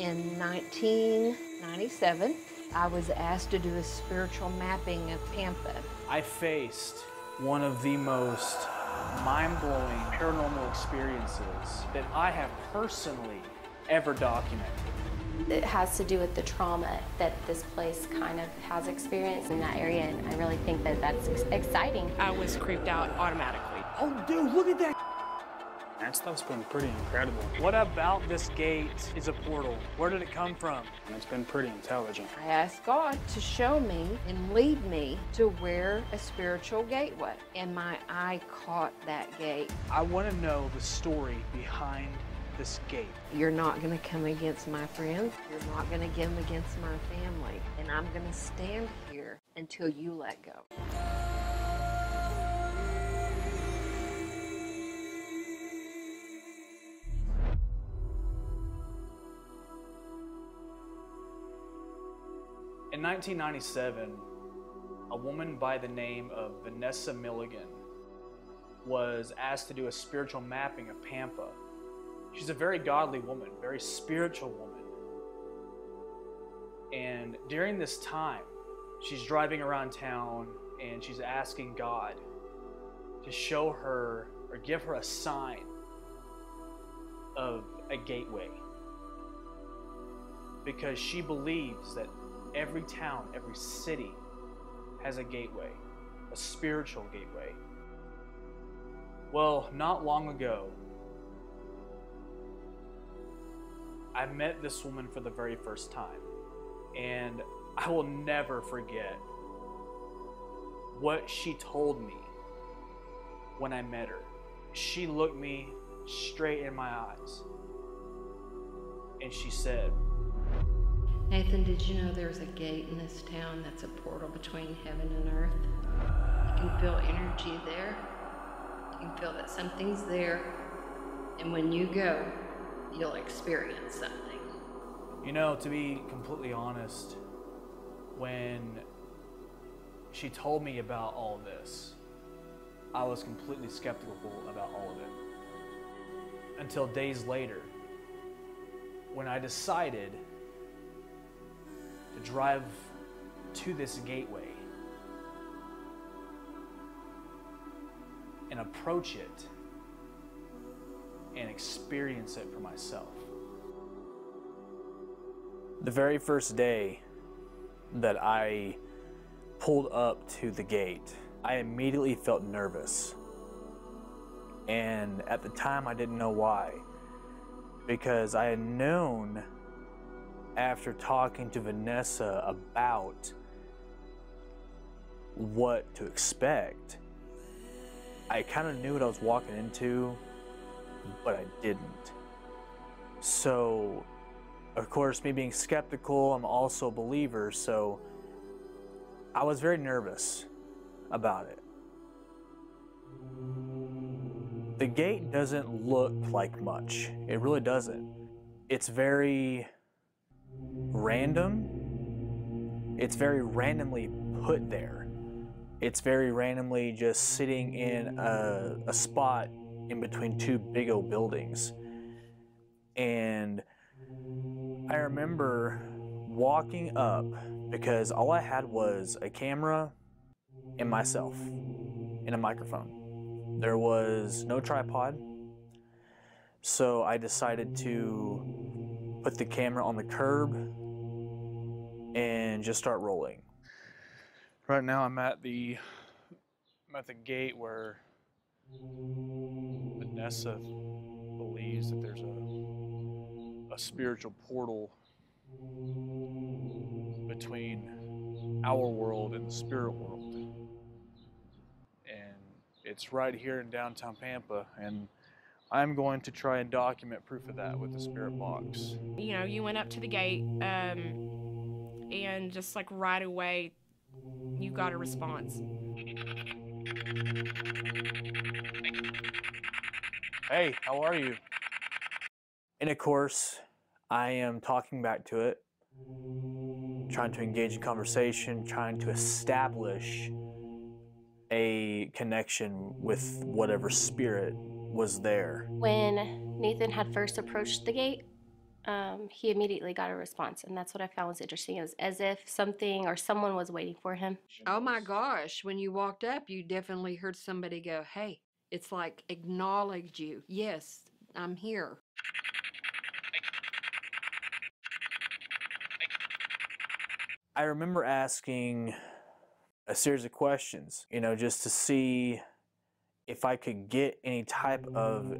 In 1997, I was asked to do a spiritual mapping of Pampa. I faced one of the most mind-blowing paranormal experiences that I have personally ever documented. It has to do with the trauma that this place kind of has experienced in that area, and I really think that that's exciting. I was creeped out automatically. Oh, dude, look at that! That stuff's been pretty incredible. What about this gate is a portal? Where did it come from? And it's been pretty intelligent. I asked God to show me and lead me to where a spiritual gate was, and my eye caught that gate. I want to know the story behind this gate. You're not going to come against my friends. You're not going to come against my family. And I'm going to stand here until you let go. In 1997, a woman by the name of Vanessa Milligan was asked to do a spiritual mapping of Pampa. She's a very godly woman, very spiritual woman. And during this time, she's driving around town and she's asking God to show her or give her a sign of a gateway. Because she believes that every town, every city has a gateway, a spiritual gateway. Well, not long ago, I met this woman for the very first time, and I will never forget what she told me when I met her. She looked me straight in my eyes, and she said, Nathan, did you know there's a gate in this town that's a portal between heaven and earth? You can feel energy there. You can feel that something's there. And when you go, you'll experience something. You know, to be completely honest, when she told me about all of this, I was completely skeptical about all of it. Until days later, when I decided drive to this gateway and approach it and experience it for myself. The very first day that I pulled up to the gate, I immediately felt nervous. And at the time, I didn't know why. Because I had known after talking to Vanessa about what to expect, I kind of knew what I was walking into, but I didn't. So, of course, me being skeptical, I'm also a believer, so I was very nervous about it. The gate doesn't look like much. It really doesn't. It's very random. It's very randomly put there. It's very randomly just sitting in a, a spot in between two big old buildings. And I remember walking up because all I had was a camera and myself and a microphone. There was no tripod. So I decided to put the camera on the curb and just start rolling. Right now I'm at the I'm at the gate where Vanessa believes that there's a a spiritual portal between our world and the spirit world. And it's right here in downtown Pampa and I'm going to try and document proof of that with the spirit box. You know, you went up to the gate, um, and just like right away, you got a response. Hey, how are you? And of course, I am talking back to it, trying to engage in conversation, trying to establish a connection with whatever spirit was there. When Nathan had first approached the gate, um, he immediately got a response, and that's what I found was interesting. It was as if something or someone was waiting for him. Oh my gosh, when you walked up, you definitely heard somebody go, Hey, it's like acknowledge you. Yes, I'm here. I remember asking a series of questions, you know, just to see if I could get any type of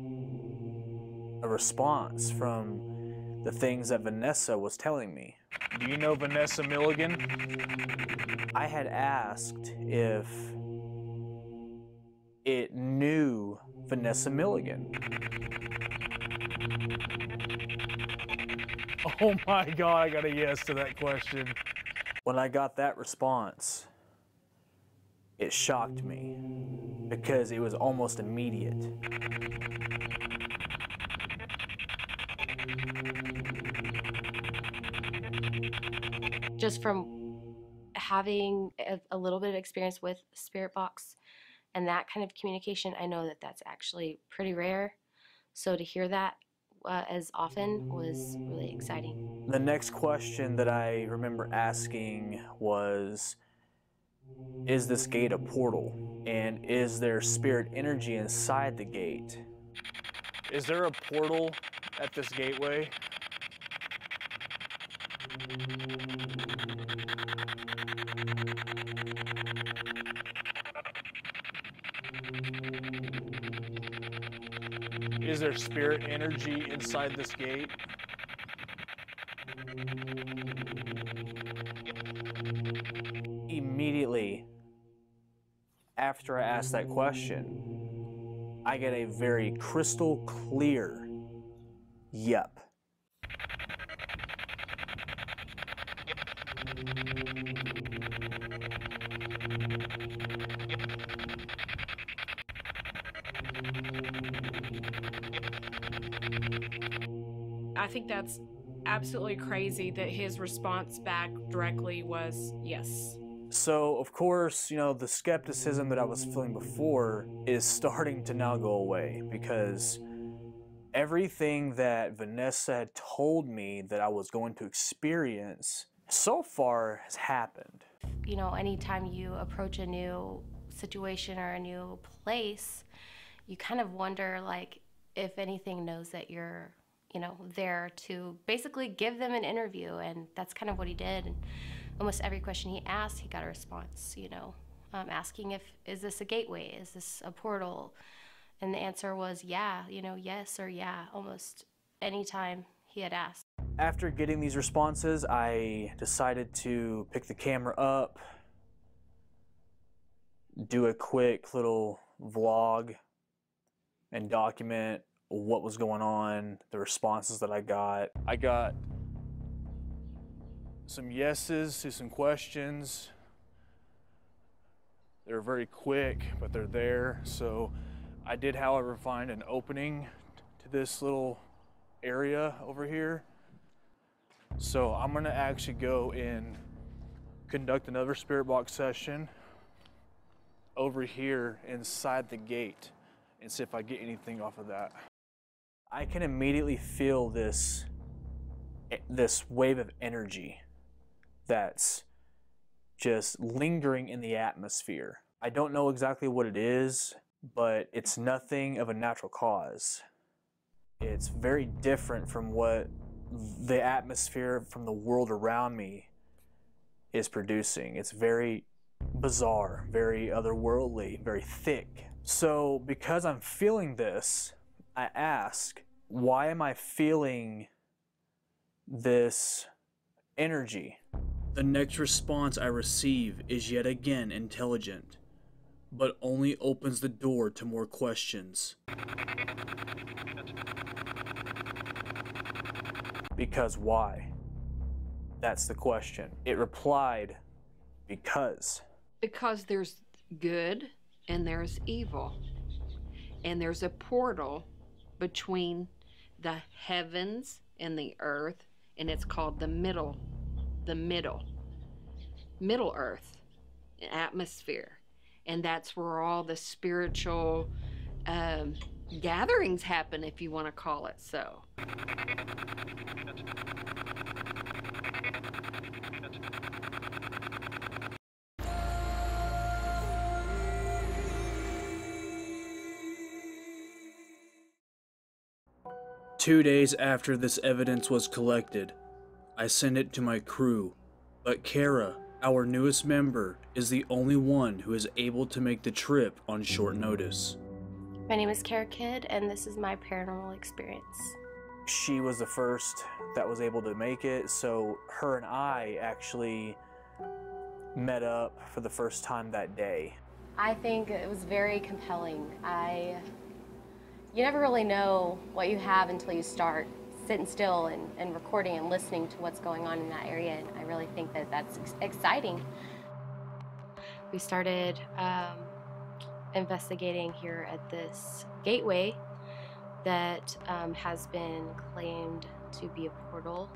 a response from the things that Vanessa was telling me. Do you know Vanessa Milligan? I had asked if it knew Vanessa Milligan. Oh my god, I got a yes to that question. When I got that response, it shocked me because it was almost immediate. Just from having a, a little bit of experience with Spirit Box and that kind of communication, I know that that's actually pretty rare. So to hear that uh, as often was really exciting. The next question that I remember asking was Is this gate a portal? And is there spirit energy inside the gate? Is there a portal at this gateway? Is there spirit energy inside this gate? After I ask that question, I get a very crystal clear yep. I think that's absolutely crazy that his response back directly was yes. So, of course, you know, the skepticism that I was feeling before is starting to now go away because everything that Vanessa had told me that I was going to experience so far has happened. You know, anytime you approach a new situation or a new place, you kind of wonder, like, if anything knows that you're, you know, there to basically give them an interview. And that's kind of what he did. And almost every question he asked, he got a response, you know, um, asking if, is this a gateway? Is this a portal? And the answer was, yeah, you know, yes or yeah, almost any time he had asked. After getting these responses, I decided to pick the camera up, do a quick little vlog, and document what was going on, the responses that I got. I got some yeses to some questions. They're very quick, but they're there. So I did, however, find an opening to this little area over here. So I'm gonna actually go and conduct another spirit box session over here inside the gate and see if I get anything off of that. I can immediately feel this this wave of energy that's just lingering in the atmosphere. I don't know exactly what it is, but it's nothing of a natural cause. It's very different from what the atmosphere from the world around me is producing. It's very bizarre, very otherworldly, very thick. So, because I'm feeling this, I ask, why am I feeling this energy? The next response I receive is yet again intelligent, but only opens the door to more questions. Because why? That's the question. It replied, because. Because there's good and there's evil. And there's a portal between the heavens and the earth, and it's called the middle, the middle, middle earth atmosphere. And that's where all the spiritual um, gatherings happen, if you want to call it so. Two days after this evidence was collected, I sent it to my crew, but Kara, our newest member, is the only one who is able to make the trip on short notice. My name is Kara Kidd, and this is my paranormal experience. She was the first that was able to make it, so her and I actually met up for the first time that day. I think it was very compelling. I you never really know what you have until you start sitting still and, and recording and listening to what's going on in that area. And I really think that that's ex- exciting. We started um, investigating here at this gateway that um, has been claimed to be a portal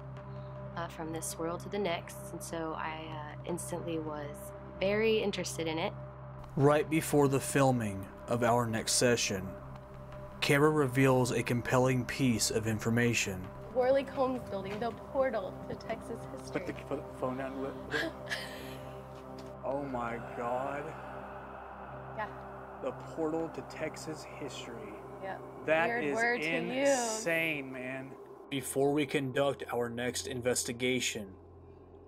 uh, from this world to the next. And so I uh, instantly was very interested in it. Right before the filming of our next session, Kara reveals a compelling piece of information. Worley Combs building, the portal to Texas history. Put the, put the phone down. Look. oh my God. yeah, The portal to Texas history. yeah. That Weird is word to use. insane, man. Before we conduct our next investigation,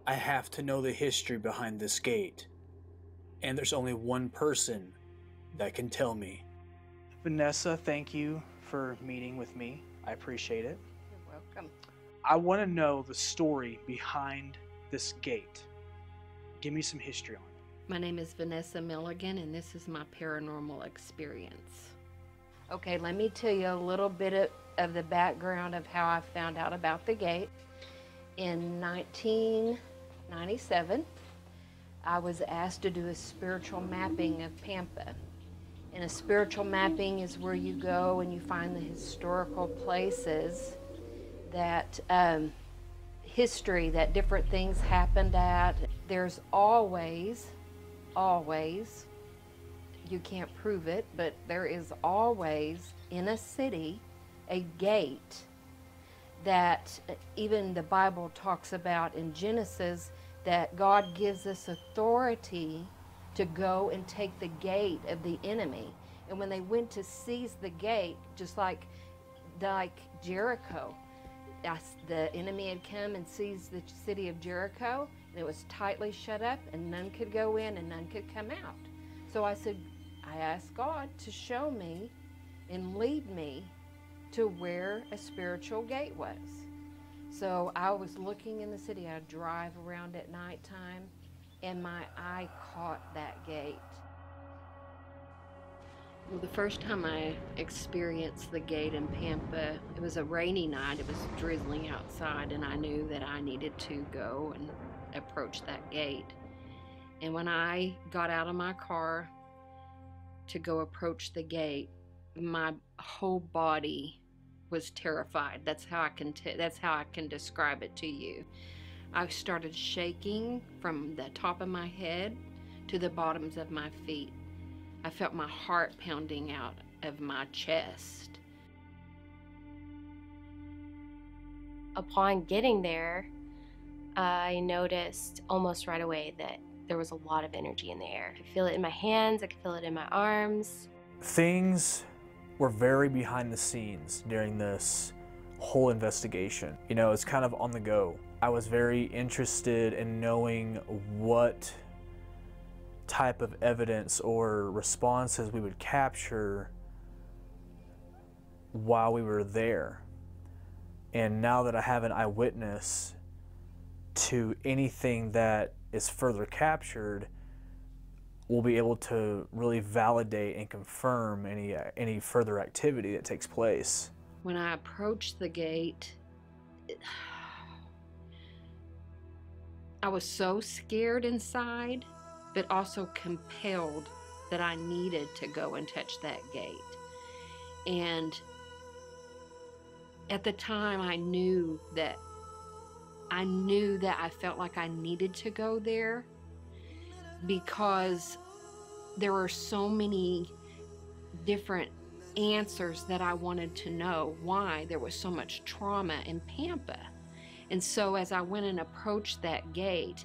I have to know the history behind this gate. And there's only one person that can tell me. Vanessa, thank you for meeting with me. I appreciate it. You're welcome. I want to know the story behind this gate. Give me some history on it. My name is Vanessa Milligan, and this is my paranormal experience. Okay, let me tell you a little bit of, of the background of how I found out about the gate. In 1997, I was asked to do a spiritual mapping of Pampa. And a spiritual mapping is where you go and you find the historical places that um, history that different things happened at. There's always, always, you can't prove it, but there is always in a city a gate that even the Bible talks about in Genesis that God gives us authority to go and take the gate of the enemy. And when they went to seize the gate, just like like Jericho, the enemy had come and seized the city of Jericho, and it was tightly shut up, and none could go in and none could come out. So I said, I asked God to show me and lead me to where a spiritual gate was. So I was looking in the city. I'd drive around at nighttime, and my eye caught that gate. Well, the first time I experienced the gate in Pampa, it was a rainy night. It was drizzling outside, and I knew that I needed to go and approach that gate. And when I got out of my car to go approach the gate, my whole body was terrified. That's how I can t- that's how I can describe it to you. I started shaking from the top of my head to the bottoms of my feet. I felt my heart pounding out of my chest. Upon getting there, I noticed almost right away that there was a lot of energy in the air. I could feel it in my hands, I could feel it in my arms. Things were very behind the scenes during this whole investigation. You know, it's kind of on the go. I was very interested in knowing what type of evidence or responses we would capture while we were there. And now that I have an eyewitness to anything that is further captured, we'll be able to really validate and confirm any any further activity that takes place. When I approached the gate, I was so scared inside, but also compelled that I needed to go and touch that gate. And at the time, I knew that I knew that I felt like I needed to go there because there were so many different answers that I wanted to know why there was so much trauma in Pampa. And so as I went and approached that gate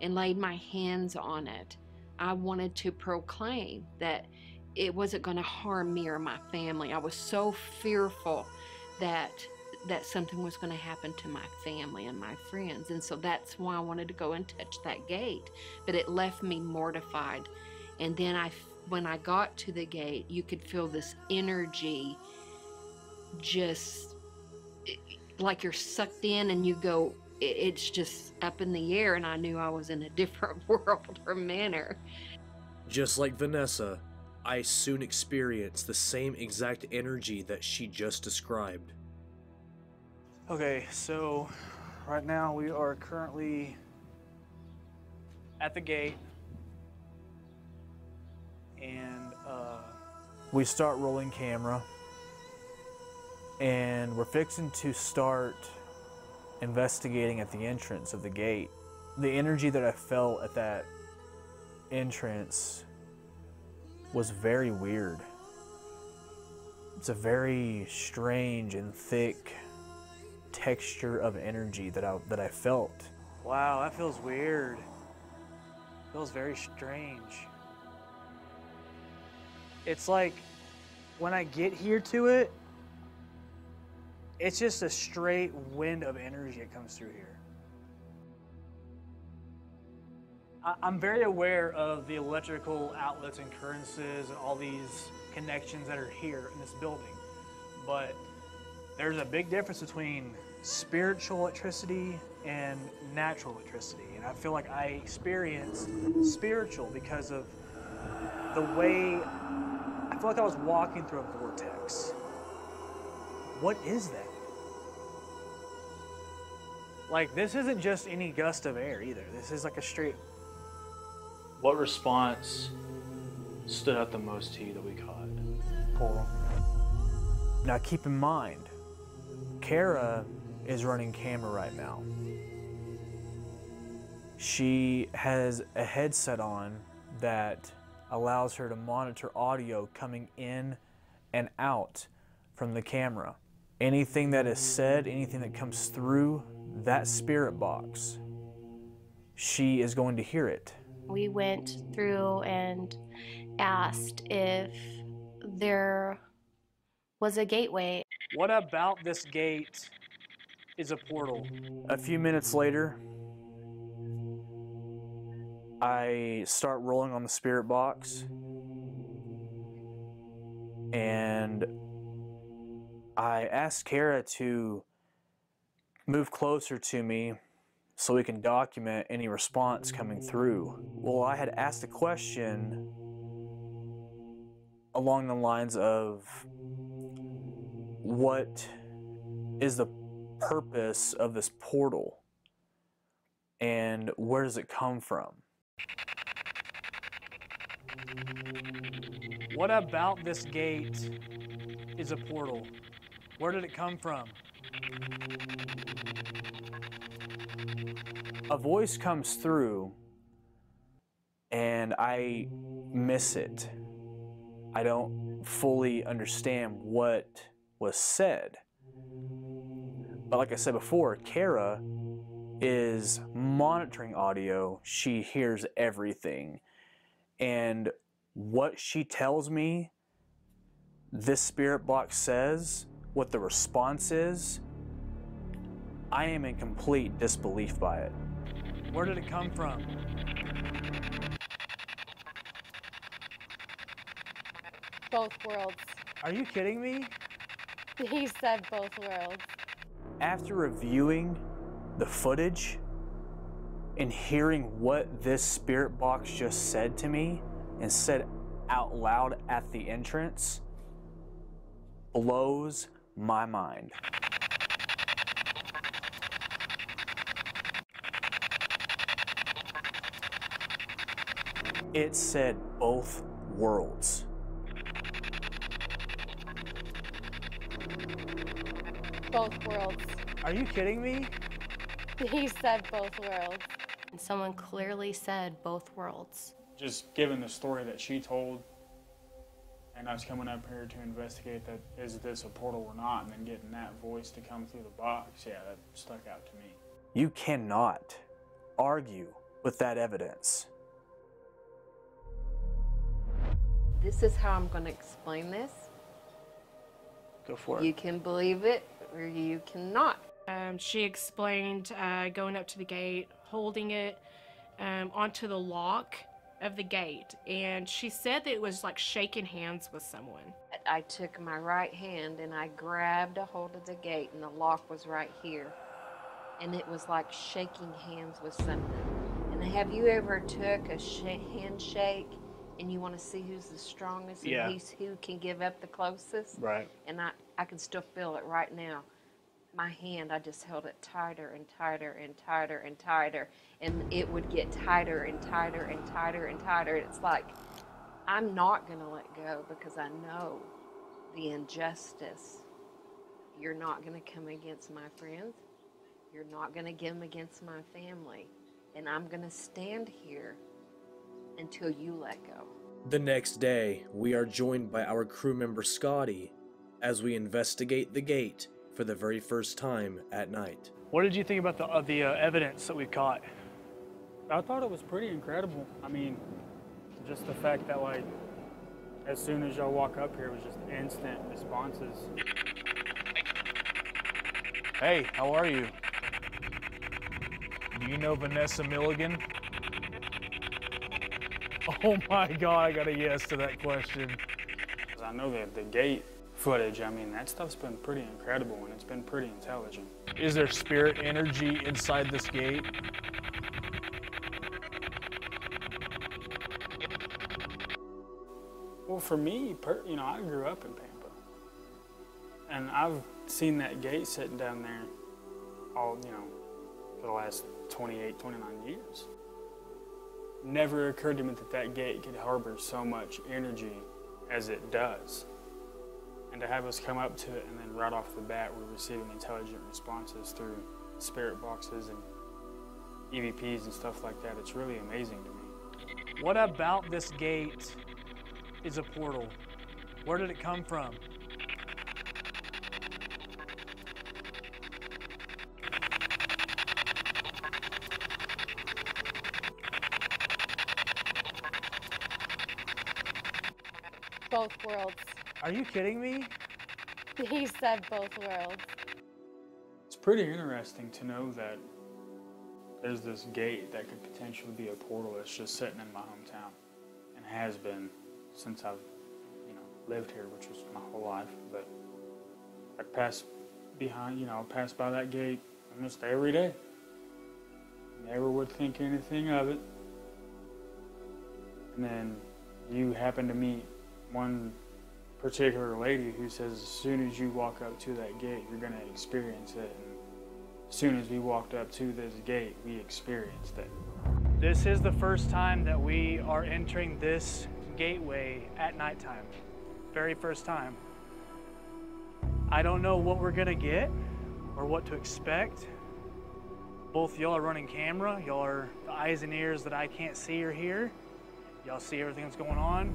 and laid my hands on it, I wanted to proclaim that it wasn't going to harm me or my family. I was so fearful that that something was going to happen to my family and my friends. And so that's why I wanted to go and touch that gate. But it left me mortified. And then I when I got to the gate, you could feel this energy just like you're sucked in and you go it's just up in the air and I knew I was in a different world or manner. Just like Vanessa, I soon experienced the same exact energy that she just described. Okay, so right now we are currently at the gate and uh, we start rolling camera and we're fixing to start investigating at the entrance of the gate. The energy that I felt at that entrance was very weird. It's a very strange and thick texture of energy that I that I felt. Wow, that feels weird. Feels very strange. It's like when I get here to it, it's just a straight wind of energy that comes through here. I'm very aware of the electrical outlets and currences and all these connections that are here in this building, but there's a big difference between spiritual electricity and natural electricity. And I feel like I experienced spiritual because of the way I feel like I was walking through a vortex. What is that? Like, this isn't just any gust of air either. This is like a straight. What response stood out the most to you that we caught? portal. Now, keep in mind, Kara is running camera right now. She has a headset on that allows her to monitor audio coming in and out from the camera. Anything that is said, anything that comes through that spirit box, she is going to hear it. We went through and asked if there was a gateway. What about this gate is a portal? A few minutes later, I start rolling on the spirit box and I asked Kara to move closer to me so we can document any response coming through. Well, I had asked a question along the lines of what is the purpose of this portal and where does it come from? What about this gate is a portal? Where did it come from? A voice comes through and I miss it. I don't fully understand what was said. But like I said before, Kara is monitoring audio. She hears everything. And what she tells me, this spirit box says, what the response is, I am in complete disbelief by it. Where did it come from? Both worlds. Are you kidding me? He said both worlds. After reviewing the footage and hearing what this spirit box just said to me and said out loud at the entrance blows my mind. It said both worlds. Both worlds. Are you kidding me? He said both worlds. And someone clearly said both worlds. just given the story that she told and us coming up here to investigate that is this a portal or not, and then getting that voice to come through the box, yeah, that stuck out to me. You cannot argue with that evidence. This is how I'm going to explain this. Go for it. You can believe it or you cannot. Um, she explained uh, going up to the gate, holding it um, onto the lock of the gate, and she said that it was like shaking hands with someone. I took my right hand and I grabbed a hold of the gate, and the lock was right here. And it was like shaking hands with something. And have you ever took a sh- handshake and you want to see who's the strongest and Yeah. who's, who can give up the closest? Right. And I, I can still feel it right now. My hand, I just held it tighter and tighter and tighter and tighter. And it would get tighter and tighter and tighter and tighter. And It's like, I'm not going to let go because I know the injustice. You're not going to come against my friends. You're not going to come against my family. And I'm going to stand here until you let go. The next day, we are joined by our crew member Scotty as we investigate the gate for the very first time at night. What did you think about the of the uh, evidence that we caught? I thought it was pretty incredible. I mean, just the fact that like, as soon as y'all walk up here, it was just instant responses. Hey, how are you? Do you know Vanessa Milligan? Oh my god, I got a yes to that question. 'Cause I know that the gate footage, I mean, that stuff's been pretty incredible and it's been pretty intelligent. Is there spirit energy inside this gate? Well, for me, per, you know, I grew up in Pampa, and I've seen that gate sitting down there all, you know, for the last 28, 29 years. Never occurred to me that that gate could harbor so much energy as it does. And to have us come up to it and then right off the bat, we're receiving intelligent responses through spirit boxes and EVPs and stuff like that. It's really amazing to me. What about this gate is a portal? Where did it come from? Both worlds. Are you kidding me? He said both worlds. It's pretty interesting to know that there's this gate that could potentially be a portal that's just sitting in my hometown and has been since I've, you know, lived here, which was my whole life. But I pass behind, you know, I pass by that gate almost every day. Never would think anything of it. And then you happen to meet one particular lady who says as soon as you walk up to that gate, you're going to experience it. And as soon as we walked up to this gate, we experienced it. This is the first time that we are entering this gateway at nighttime. Very first time. I don't know what we're gonna get or what to expect. Both y'all are running camera. Y'all are the eyes and ears that I can't see or hear. Y'all see everything that's going on.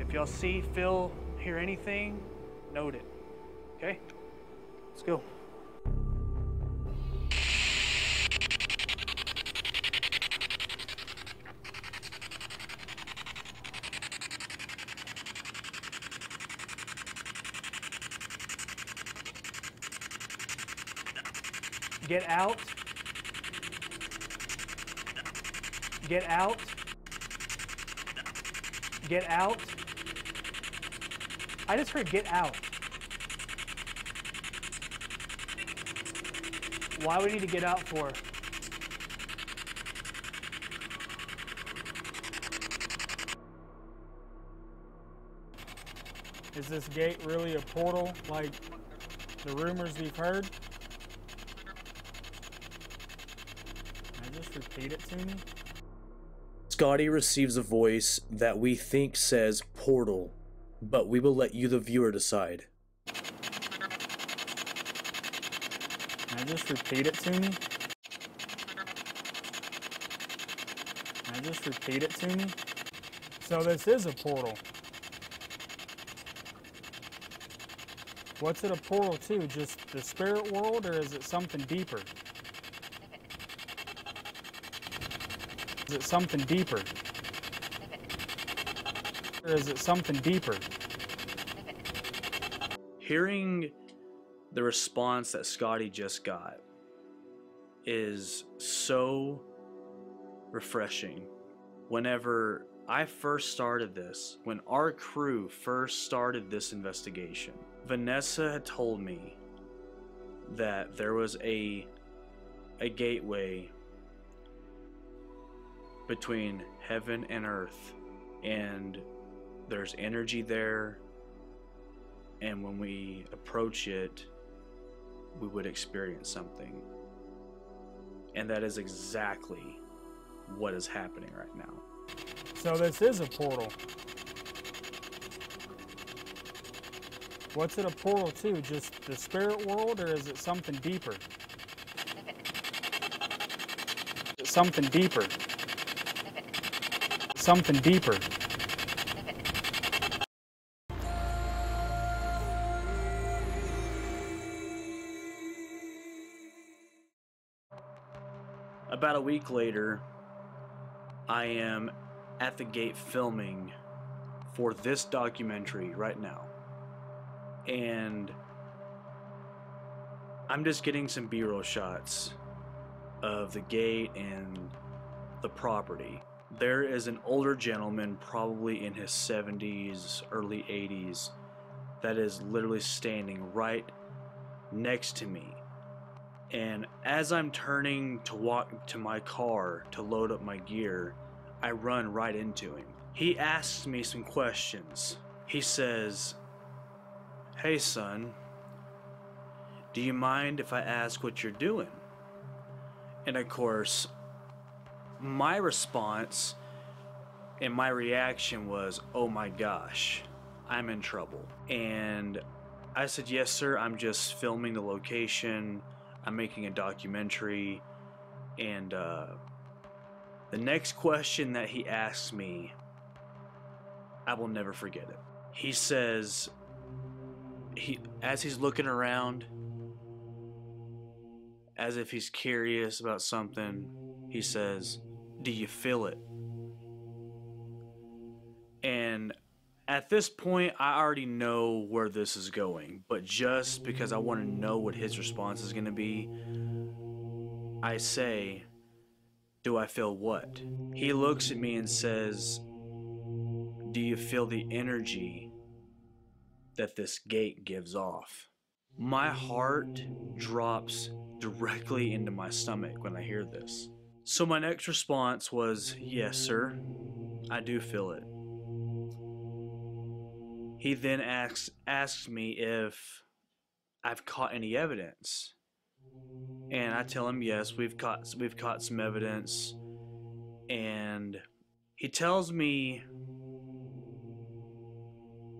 If y'all see, feel, hear anything, note it. Okay? Let's go. Get out. Get out. Get out. I just heard get out. Why would we need to get out for? Is this gate really a portal like the rumors we've heard? Can I just repeat it to me? Scotty receives a voice that we think says portal, but we will let you, the viewer, decide. Can I just repeat it to me? Can I just repeat it to me? So this is a portal. What's it a portal to? Just the spirit world, or is it something deeper? Is it something deeper? Or is it something deeper? Hearing the response that Scotty just got is so refreshing. Whenever I first started this, when our crew first started this investigation, Vanessa had told me that there was a a gateway between heaven and earth and there's energy there and when we approach it we would experience something and that is exactly what is happening right now So this is a portal. What's it a portal to? Just the spirit world, or is it something deeper? Something deeper. Something deeper. A week later, I am at the gate filming for this documentary right now. And I'm just getting some B roll shots of the gate and the property. There is an older gentleman, probably in his 70s, early 80s, that is literally standing right next to me. And as I'm turning to walk to my car to load up my gear, I run right into him. He asks me some questions. He says, Hey son, do you mind if I ask what you're doing? And of course, my response and my reaction was, Oh my gosh, I'm in trouble. And I said, Yes, sir, I'm just filming the location. I'm making a documentary. And uh, the next question that he asks me, I will never forget it. He says, he as he's looking around, as if he's curious about something, he says, Do you feel it? And at this point, I already know where this is going, but just because I want to know what his response is going to be, I say, Do I feel what? He looks at me and says, Do you feel the energy that this gate gives off? My heart drops directly into my stomach when I hear this. So my next response was, Yes, sir, I do feel it. He then asks asks me if I've caught any evidence. And I tell him yes, we've caught we've caught some evidence. And he tells me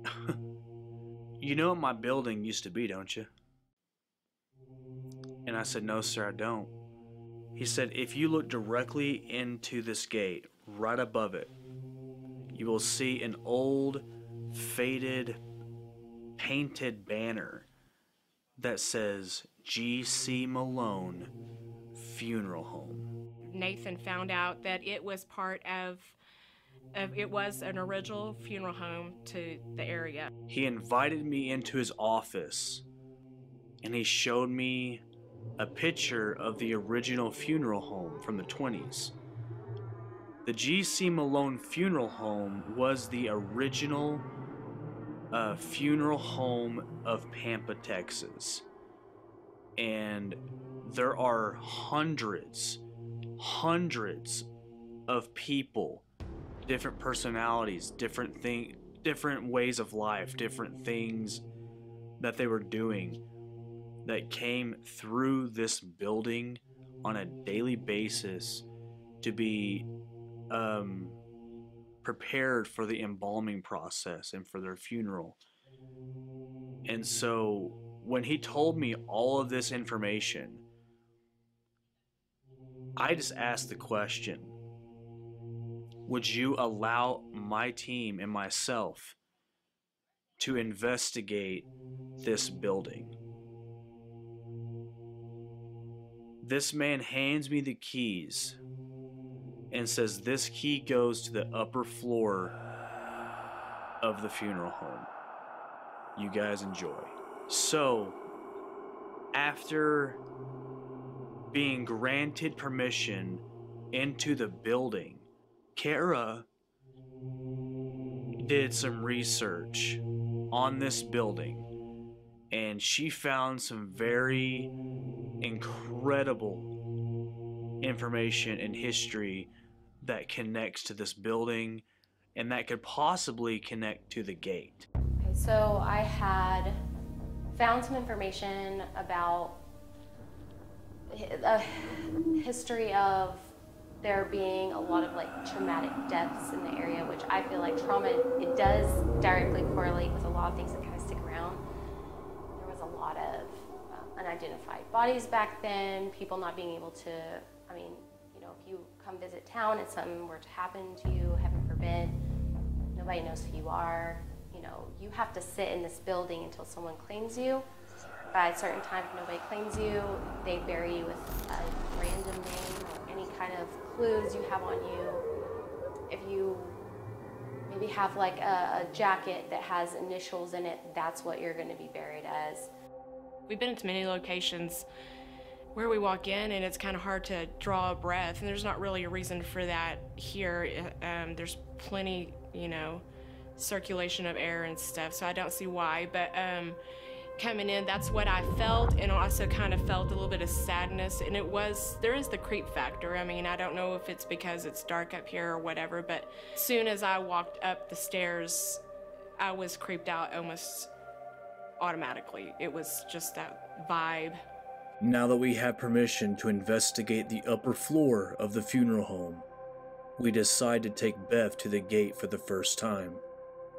You know what my building used to be, don't you? And I said, No, sir, I don't. He said, If you look directly into this gate, right above it, you will see an old, faded, painted banner that says G.C. Malone Funeral Home. Nathan found out that it was part of, of it was an original funeral home to the area. He invited me into his office and he showed me a picture of the original funeral home from the 20s. The G.C. Malone Funeral Home was the original uh, funeral home of Pampa, Texas. And there are hundreds, hundreds of people, different personalities, different thing, different ways of life, different things that they were doing that came through this building on a daily basis to be um, prepared for the embalming process and for their funeral. And so when he told me all of this information, I just asked the question Would you allow my team and myself to investigate this building. This man hands me the keys and says this key goes to the upper floor of the funeral home. You guys enjoy. So, after being granted permission into the building, Kara did some research on this building and she found some very incredible information and history that connects to this building and that could possibly connect to the gate. Okay, so I had found some information about a history of there being a lot of like traumatic deaths in the area, which I feel like trauma it does directly correlate with a lot of things that kind of stick around. There was a lot of uh, unidentified bodies back then, people not being able to. I mean, come visit town and something were to happen to you, heaven forbid, nobody knows who you are. You know, you have to sit in this building until someone claims you. By a certain time, if nobody claims you, they bury you with a random name or any kind of clues you have on you. If you maybe have like a, a jacket that has initials in it, that's what you're going to be buried as. We've been to many locations where we walk in and it's kind of hard to draw a breath, and there's not really a reason for that here. Um, there's plenty, you know, circulation of air and stuff, so I don't see why. But um, coming in, that's what I felt, and also kind of felt a little bit of sadness. And it was, there is the creep factor. I mean, I don't know if it's because it's dark up here or whatever, but as soon as I walked up the stairs, I was creeped out almost automatically. It was just that vibe. Now that we have permission to investigate the upper floor of the funeral home, we decide to take Beth to the gate for the first time.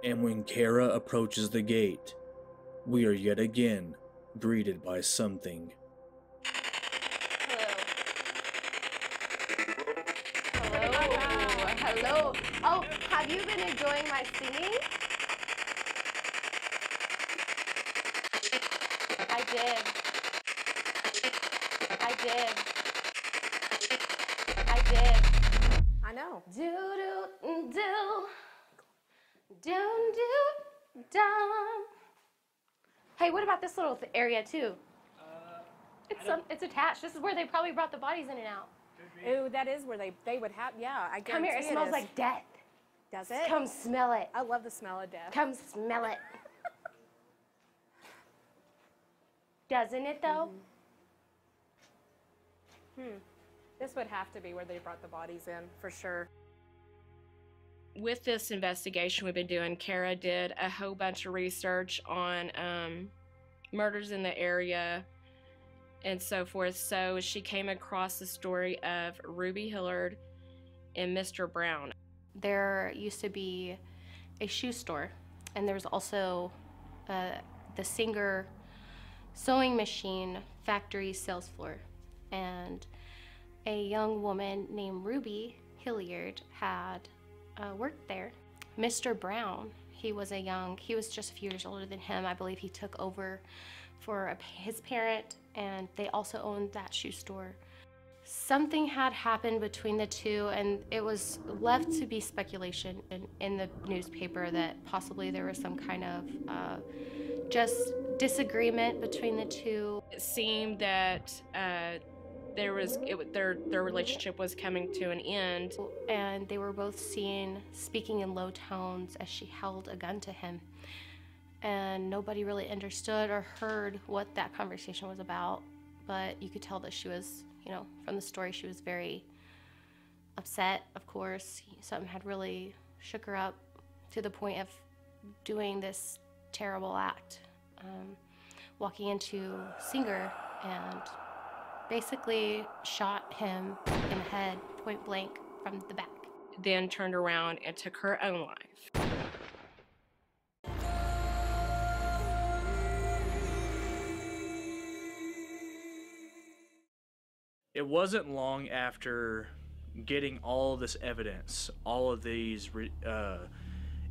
And when Kara approaches the gate, we are yet again greeted by something. Hello. Hello. Hello. Oh, have you been enjoying my singing? I did. I did. I did. I know. Do do mm, do do do. Hey, what about this little th- area too? it's some, it's attached. This is where they probably brought the bodies in and out. Ooh, that is where they they would have. Yeah, I guess. Come here. It guarantee smells is. like death. Does it? Come smell it. I love the smell of death. Come smell it. Doesn't it though? Hmm. This would have to be where they brought the bodies in for sure. With this investigation we've been doing, Kara did a whole bunch of research on um, murders in the area and so forth. So she came across the story of Ruby Hilliard and Mr. Brown. There used to be a shoe store, and there was also uh, the Singer sewing machine factory sales floor. And a young woman named Ruby Hilliard had uh, worked there. Mr. Brown, he was a young, he was just a few years older than him. I believe he took over for a, his parent, and they also owned that shoe store. Something had happened between the two, and it was left to be speculation in, in the newspaper that possibly there was some kind of uh, just disagreement between the two. It seemed that uh, there was it, their their relationship was coming to an end. and they were both seen speaking in low tones as she held a gun to him. And nobody really understood or heard what that conversation was about, but you could tell that she was, you know, from the story, she was very upset, of course. Something had really shook her up to the point of doing this terrible act. Um, walking into Singer and basically shot him in the head point blank from the back. Then turned around and took her own life. It wasn't long after getting all this evidence, all of these re- uh,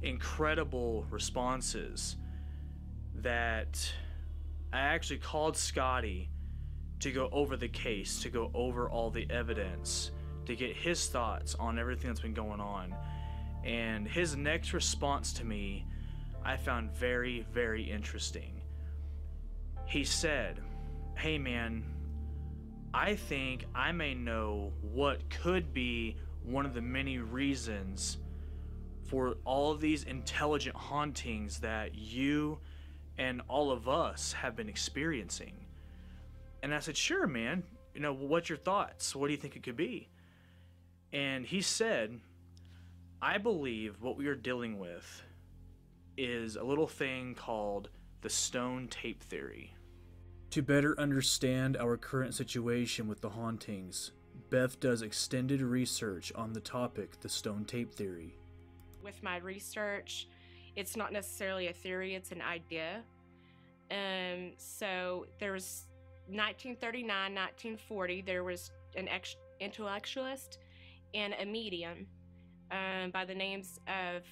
incredible responses, that I actually called Scotty to go over the case, to go over all the evidence, to get his thoughts on everything that's been going on. And his next response to me, I found very, very interesting. He said, Hey man, I think I may know what could be one of the many reasons for all of these intelligent hauntings that you and all of us have been experiencing. And I said, Sure, man. You know, what's your thoughts? What do you think it could be? And he said, I believe what we are dealing with is a little thing called the stone tape theory. To better understand our current situation with the hauntings, Beth does extended research on the topic, the stone tape theory. With my research, it's not necessarily a theory, it's an idea. Um, so there was 1939, 1940, there was an ex- intellectualist and a medium um, by the names of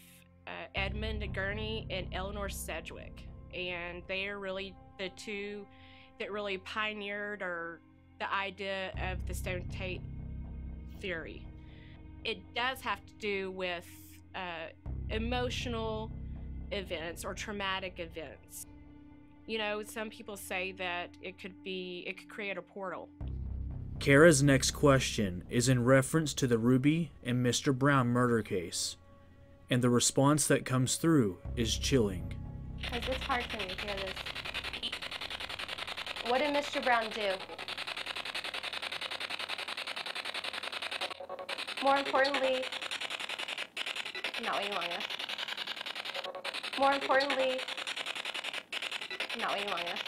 uh, Edmund Gurney and Eleanor Sidgwick. And they are really the two that really pioneered or the idea of the stone tape theory. It does have to do with uh, emotional events or traumatic events. You know, some people say that it could be, it could create a portal. Kara's next question is in reference to the Ruby and Mr. Brown murder case, and the response that comes through is chilling. It's just hard for me to hear this. What did Mr. Brown do? More importantly, I'm not waiting long enough. More importantly, I'm not waiting long enough.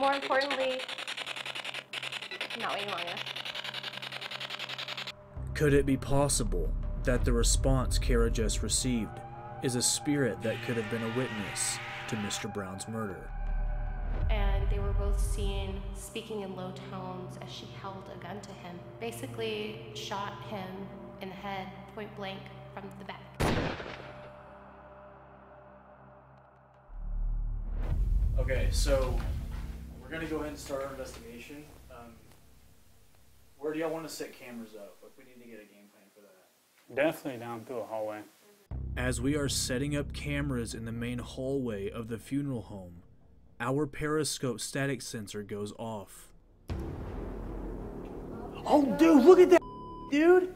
More importantly, I'm not waiting long enough. Could it be possible that the response Kara just received is a spirit that could have been a witness to Mr. Brown's murder? and they were both seen speaking in low tones as she held a gun to him. Basically, shot him in the head, point blank, from the back. Okay, so we're gonna go ahead and start our investigation. Um, where do y'all want to set cameras up? Like, we need to get a game plan for that. Definitely down through a hallway. As we are setting up cameras in the main hallway of the funeral home, our periscope static sensor goes off. Oh, dude, look at that, dude.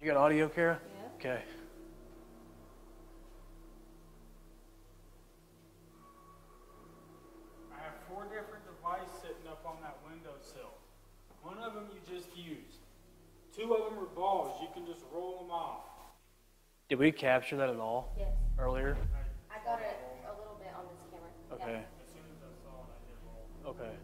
You got audio, Kara? Yeah. Okay. Balls. You can just roll them off. Did we capture that at all Yes. earlier? I got it a little bit on this camera. Okay. As soon as I saw it, I hit roll. Okay.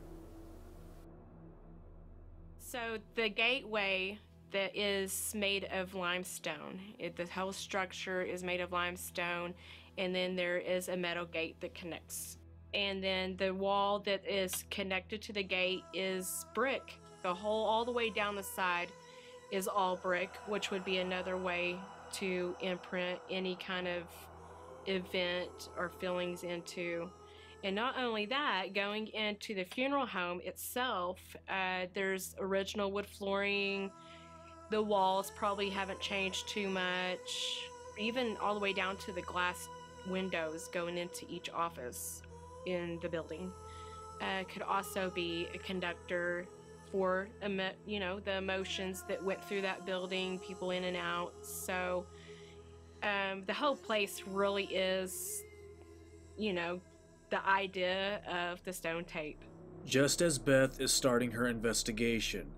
So the gateway that is made of limestone. It, the whole structure is made of limestone, and then there is a metal gate that connects. And then the wall that is connected to the gate is brick. The whole, all the way down the side, is all brick, which would be another way to imprint any kind of event or feelings into. And not only that, going into the funeral home itself, uh, there's original wood flooring. The walls probably haven't changed too much, even all the way down to the glass windows going into each office in the building. Uh, could also be a conductor for you know the emotions that went through that building, people in and out. So um, the whole place really is, you know, the idea of the stone tape. Just as Beth is starting her investigation,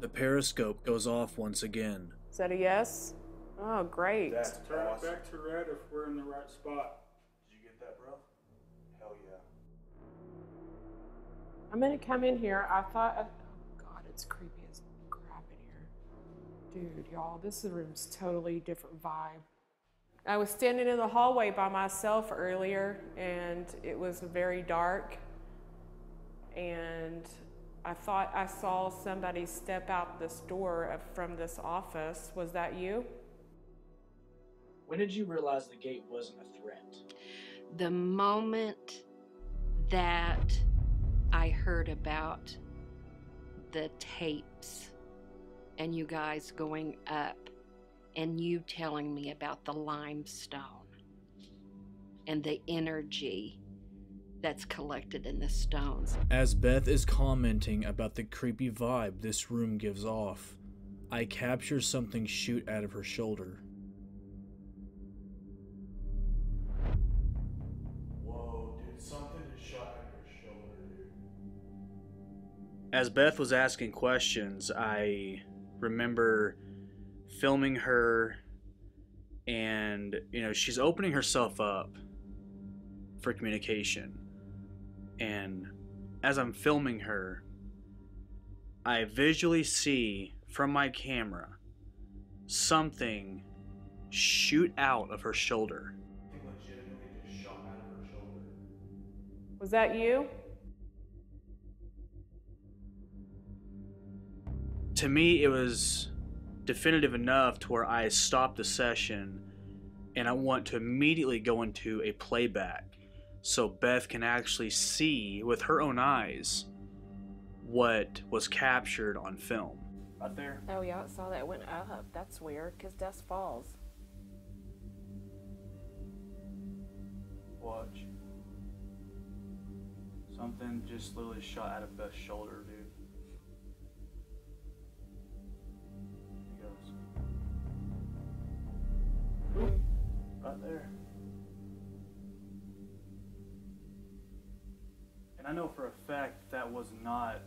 the periscope goes off once again. Is that a yes? Oh, great. Turn it back to red if we're in the right spot. Did you get that, bro? Hell yeah. I'm gonna come in here. I thought, God, it's creepy as crap in here. Dude, y'all, this room's totally different vibe. I was standing in the hallway by myself earlier, and it was very dark. And I thought I saw somebody step out this door of, from this office. Was that you? When did you realize the gate wasn't a threat? The moment that I heard about the tapes and you guys going up and you telling me about the limestone and the energy that's collected in the stones. As Beth is commenting about the creepy vibe this room gives off, I capture something shoot out of her shoulder. As Beth was asking questions, I remember filming her and you know she's opening herself up for communication and as i'm filming her i visually see from my camera something shoot out of her shoulder It legitimately just shot out of her shoulder. Was that you? To me it was definitive enough to where I stopped the session and I want to immediately go into a playback so Beth can actually see with her own eyes what was captured on film. Right there. Oh yeah, I saw that it went up. That's weird because dust falls. Watch. Something just literally shot out of Beth's shoulder, dude. Right there. And I know for a fact that was not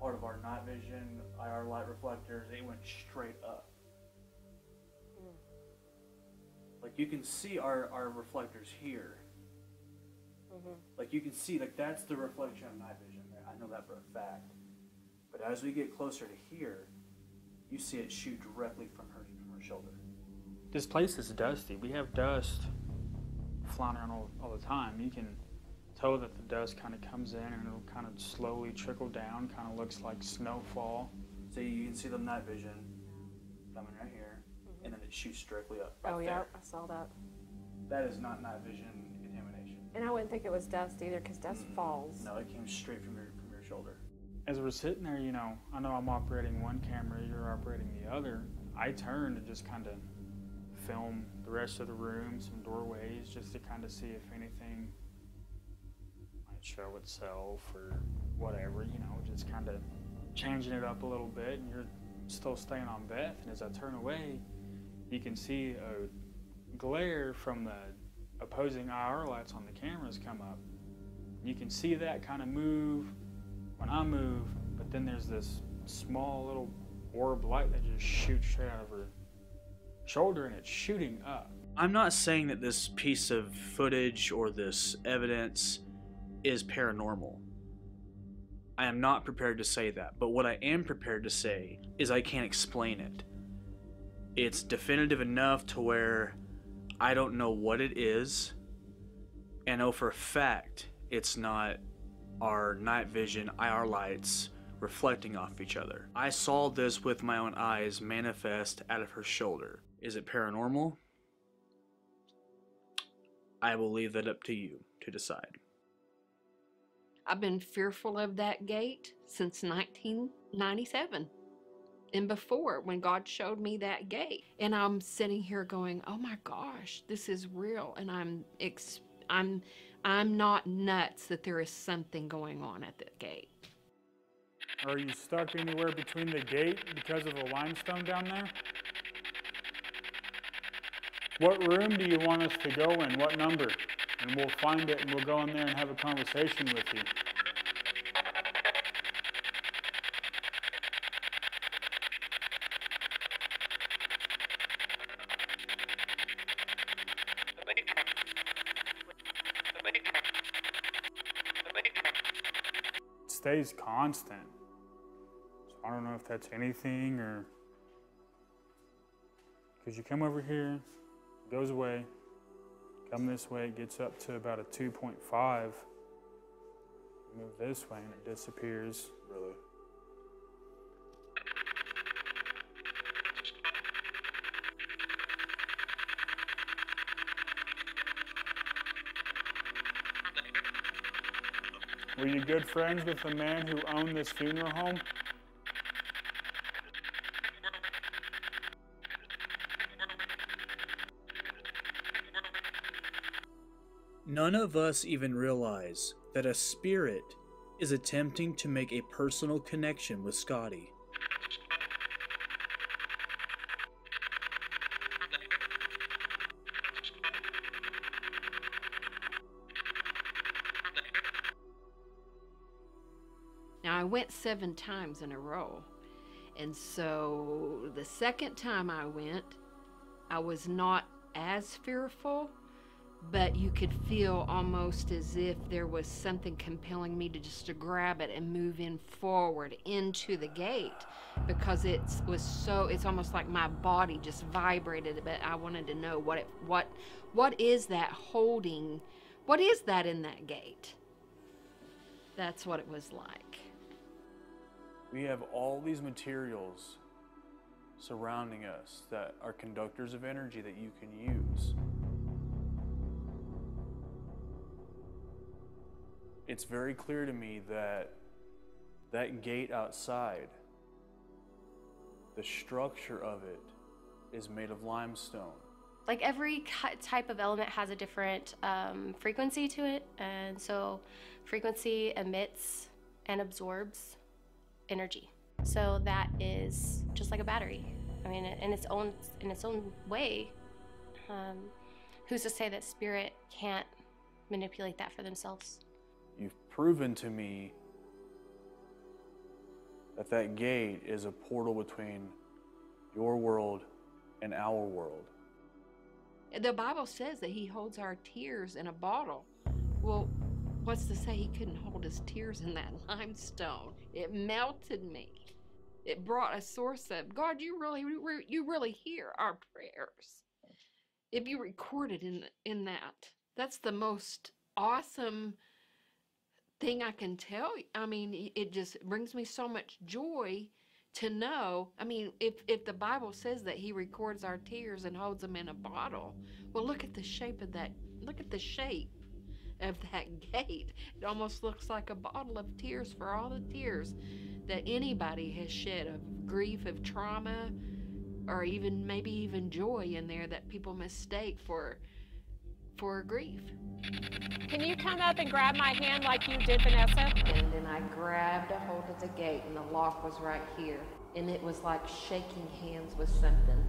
part of our night vision, IR light reflectors. It went straight up. Hmm. Like you can see our, our reflectors here. Mm-hmm. Like you can see, like that's the reflection of night vision there. I know that for a fact. But as we get closer to here, you see it shoot directly from her from her shoulder. This place is dusty. We have dust flying around all, all the time. You can tell that the dust kind of comes in and it'll kind of slowly trickle down, kind of looks like snowfall. So you can see the night vision coming right here, mm-hmm. and then it shoots directly up. Right Oh yeah, there. I saw that. That is not night vision contamination. And I wouldn't think it was dust either because dust falls. No, it came straight from your from your shoulder. As we're sitting there, you know, I know I'm operating one camera, you're operating the other. I turn and just kind of film the rest of the room, some doorways, just to kind of see if anything might show itself or whatever, you know, just kind of changing it up a little bit. And you're still staying on Beth. And as I turn away, you can see a glare from the opposing IR lights on the cameras come up. You can see that kind of move when I move, but then there's this small little orb light that just shoots straight out of her shoulder and it's shooting up. I'm not saying that this piece of footage or this evidence is paranormal. I am not prepared to say that, but what I am prepared to say is I can't explain it. It's definitive enough to where I don't know what it is, and know for a fact it's not our night vision IR lights reflecting off each other. I saw this with my own eyes manifest out of her shoulder. Is it paranormal? I will leave that up to you to decide. I've been fearful of that gate since 1997 and before when God showed me that gate. And I'm sitting here going, "Oh my gosh, this is real." And I'm ex- I'm I'm not nuts that there is something going on at the gate. Are you stuck anywhere between the gate because of the limestone down there? What room do you want us to go in? What number? And we'll find it and we'll go in there and have a conversation with you. It stays constant. So I don't know if that's anything or. Because you come over here, goes away, come this way, it gets up to about a 2.5. Move this way and it disappears. Really? Were you good friends with the man who owned this funeral home? None of us even realize that a spirit is attempting to make a personal connection with Scotty. Now, I went seven times in a row. And so the second time I went, I was not as fearful, but you could feel almost as if there was something compelling me to just to grab it and move in forward into the gate because it was so it's almost like my body just vibrated but I wanted to know what it what what is that holding what is that in that gate that's what it was like We have all these materials surrounding us that are conductors of energy that you can use. It's very clear to me that that gate outside, the structure of it is made of limestone. like every type of element has a different um, frequency to it and so frequency emits and absorbs energy. So that is just like a battery. I mean in its own in its own way um, who's to say that spirit can't manipulate that for themselves proven to me that that gate is a portal between your world and our world. The Bible says that he holds our tears in a bottle. Well, what's to say he couldn't hold his tears in that limestone? It melted me. It brought a source of God. You really, you really hear our prayers. If you recorded in in that, that's the most awesome thing I can tell you. I mean, it just brings me so much joy to know. I mean, if if the Bible says that He records our tears and holds them in a bottle, well, look at the shape of that. Look at the shape of that gate. It almost looks like a bottle of tears for all the tears that anybody has shed of grief, of trauma, or even maybe even joy in there that people mistake for for grief. Can you come up and grab my hand like you did, Vanessa? And then I grabbed a hold of the gate, and the lock was right here. And it was like shaking hands with something.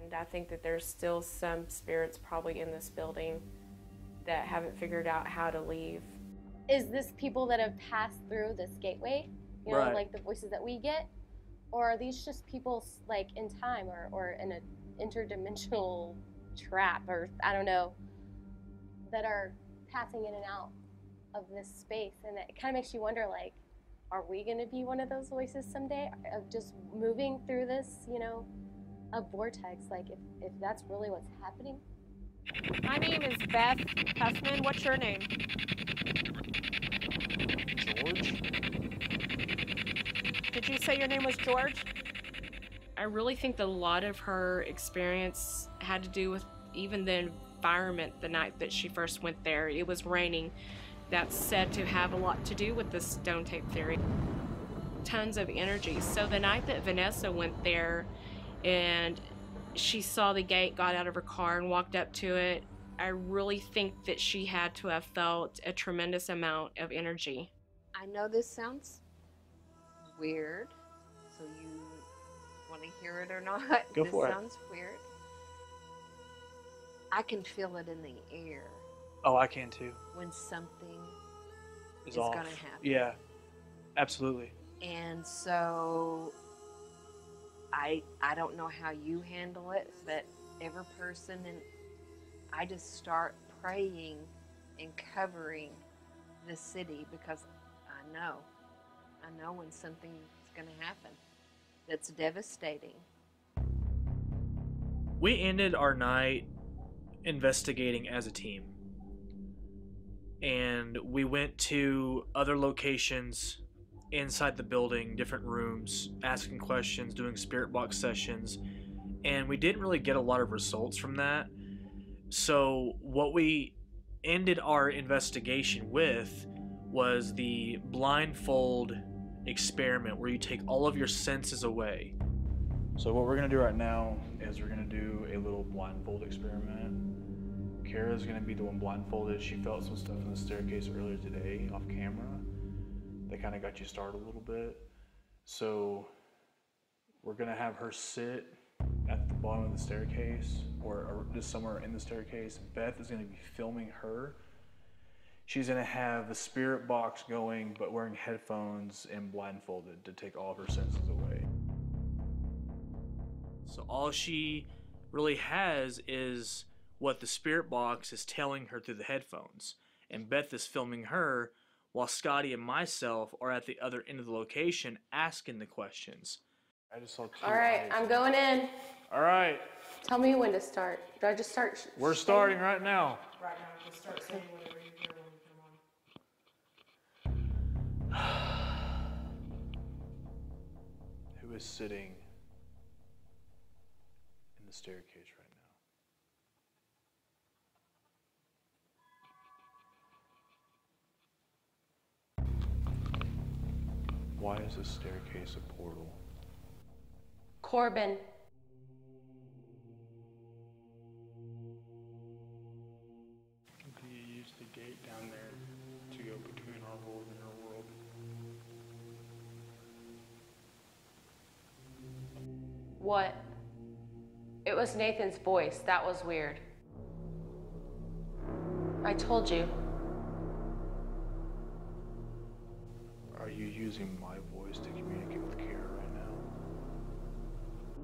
And I think that there's still some spirits probably in this building that haven't figured out how to leave. is this people that have passed through this gateway you know Right. like the voices that we get or are these just people like in time or, or in an interdimensional trap or i don't know that are passing in and out of this space and it kind of makes you wonder like are we going to be one of those voices someday of just moving through this you know a vortex like if, if that's really what's happening My name is Beth Huffman. What's your name? George? Did you say your name was George? I really think that a lot of her experience had to do with even the environment the night that she first went there. It was raining. That's said to have a lot to do with the stone tape theory. Tons of energy. So the night that Vanessa went there and she saw the gate, got out of her car, and walked up to it, I really think that she had to have felt a tremendous amount of energy. I know this sounds weird, so you want to hear it or not? Go this for it. sounds weird. I can feel it in the air Oh, I can too. when something Is It's off. gonna happen. Yeah, absolutely. And so I I don't know how you handle it, but every person and I just start praying and covering the city because I know. I know when something's going to happen that's devastating. We ended our night investigating as a team. And we went to other locations inside the building, different rooms, asking questions, doing spirit box sessions. and we didn't really get a lot of results from that. So, what we ended our investigation with was the blindfold experiment where you take all of your senses away. So what we're gonna do right now is we're gonna do a little blindfold experiment. Kara's gonna be the one blindfolded. She felt some stuff in the staircase earlier today off camera. That kind of got you started a little bit. So we're gonna have her sit at the bottom of the staircase or, or just somewhere in the staircase. Beth is gonna be filming her. She's gonna have the spirit box going, but wearing headphones and blindfolded to take all of her senses away. So all she really has is what the spirit box is telling her through the headphones. And Beth is filming her while Scotty and myself are at the other end of the location asking the questions. I just saw two All right, eyes. I'm going in. All right, Tell me when to start. Do I just start? sh- we're starting right now. Right now, just start saying Who is sitting in the staircase right now? Why is this staircase a portal? Corbin. What? It was Nathan's voice. That was weird. I told you. Are you using my voice to communicate with Kara right now?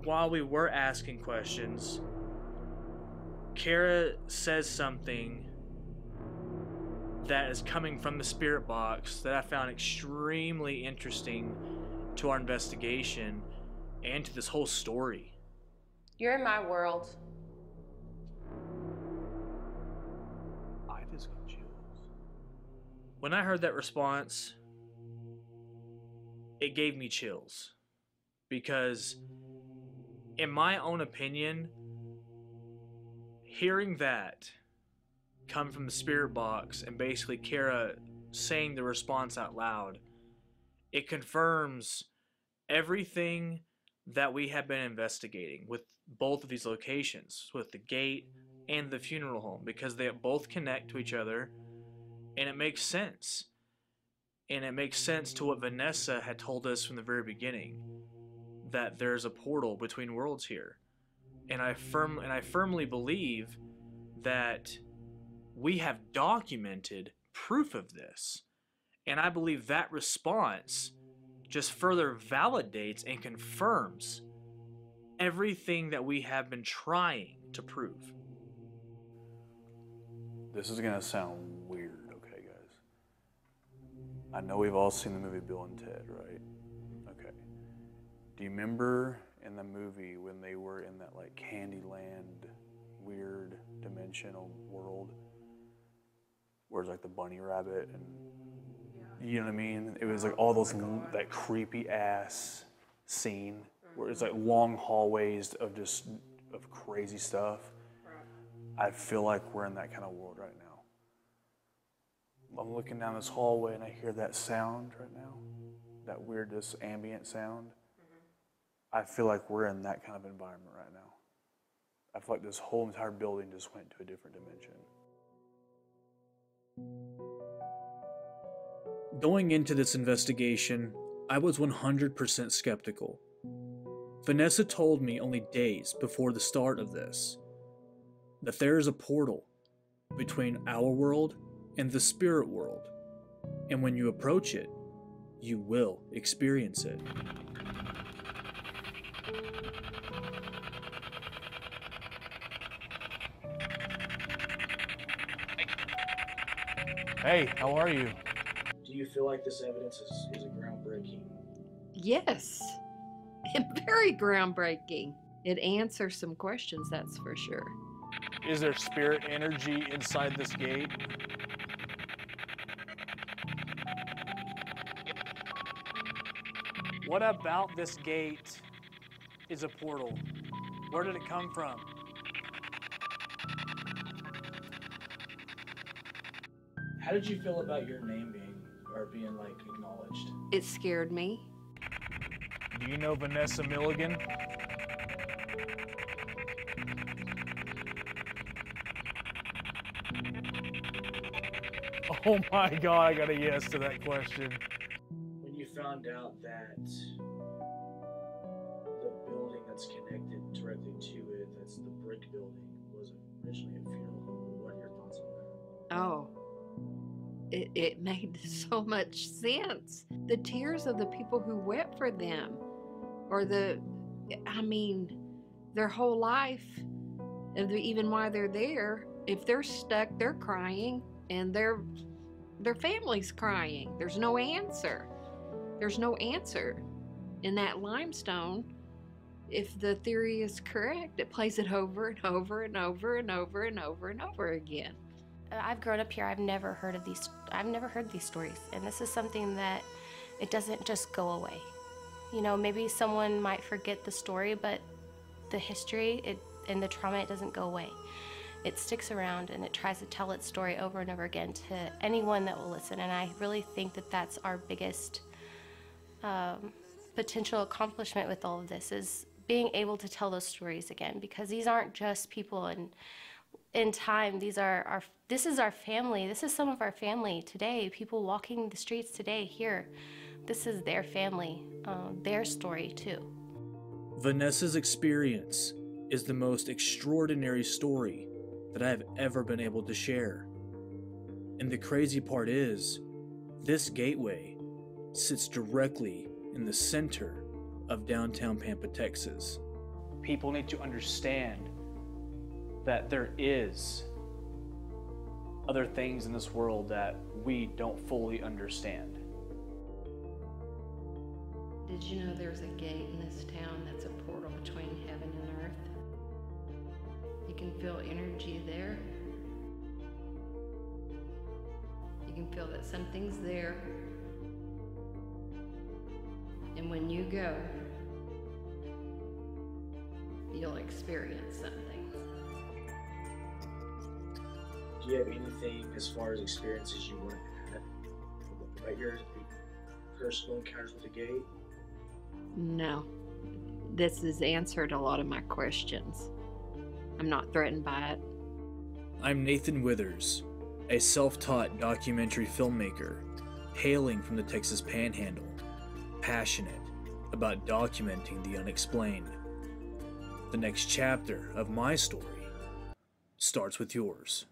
While we were asking questions, Kara says something that is coming from the spirit box that I found extremely interesting to our investigation and to this whole story. You're in my world. I just got chills. When I heard that response, it gave me chills. Because, in my own opinion, hearing that come from the spirit box and basically Kara saying the response out loud, it confirms everything that we have been investigating with both of these locations, with the gate and the funeral home, because they both connect to each other and it makes sense. And it makes sense to what Vanessa had told us from the very beginning that there's a portal between worlds here. And I firm and I firmly believe that we have documented proof of this. And I believe that response just further validates and confirms everything that we have been trying to prove. This is gonna sound weird, okay, guys? I know we've all seen the movie Bill and Ted, right? Okay. Do you remember in the movie when they were in that like Candyland weird dimensional world? Where it's like the bunny rabbit and you know what I mean? It was like all those that creepy ass scene where it's like long hallways of just of crazy stuff. I feel like we're in that kind of world right now. I'm looking down this hallway and I hear that sound right now, that weird, this ambient sound. Mm-hmm. I feel like we're in that kind of environment right now. I feel like this whole entire building just went to a different dimension. Going into this investigation, I was 100% skeptical. Vanessa told me only days before the start of this that there is a portal between our world and the spirit world, and when you approach it, you will experience it. Hey, how are you? Do you feel like this evidence is, is a groundbreaking? Yes. Very groundbreaking. It answers some questions, that's for sure. Is there spirit energy inside this gate? What about this gate is a portal? Where did it come from? How did you feel about your name being or being like acknowledged? It scared me. Do you know Vanessa Milligan? Oh my god, I got a yes to that question. When you found out that it, made so much sense. The tears of the people who wept for them, or the, I mean, their whole life, and even why they're there. If they're stuck, they're crying, and their their family's crying. There's no answer. There's no answer. In that limestone, if the theory is correct, it plays it over and over and over and over and over and over again. I've grown up here. I've never heard of these. I've never heard these stories, and this is something that it doesn't just go away. You know, maybe someone might forget the story, but the history it, and the trauma it doesn't go away. It sticks around and it tries to tell its story over and over again to anyone that will listen. And I really think that that's our biggest um, potential accomplishment with all of this is being able to tell those stories again because these aren't just people in in time these are our this is our family this is some of our family today people walking the streets today here this is their family uh, their story too Vanessa's experience is the most extraordinary story that I have ever been able to share. And the crazy part is, this gateway sits directly in the center of downtown Pampa, Texas. People need to understand that there is other things in this world that we don't fully understand. Did you know there's a gate in this town that's a portal between heaven and earth? You can feel energy there. You can feel that something's there. And when you go, you'll experience something. Do you have anything as far as experiences you want to add about your personal encounters with the gate? No. This has answered a lot of my questions. I'm not threatened by it. I'm Nathan Withers, a self taught documentary filmmaker hailing from the Texas Panhandle, passionate about documenting the unexplained. The next chapter of my story starts with yours.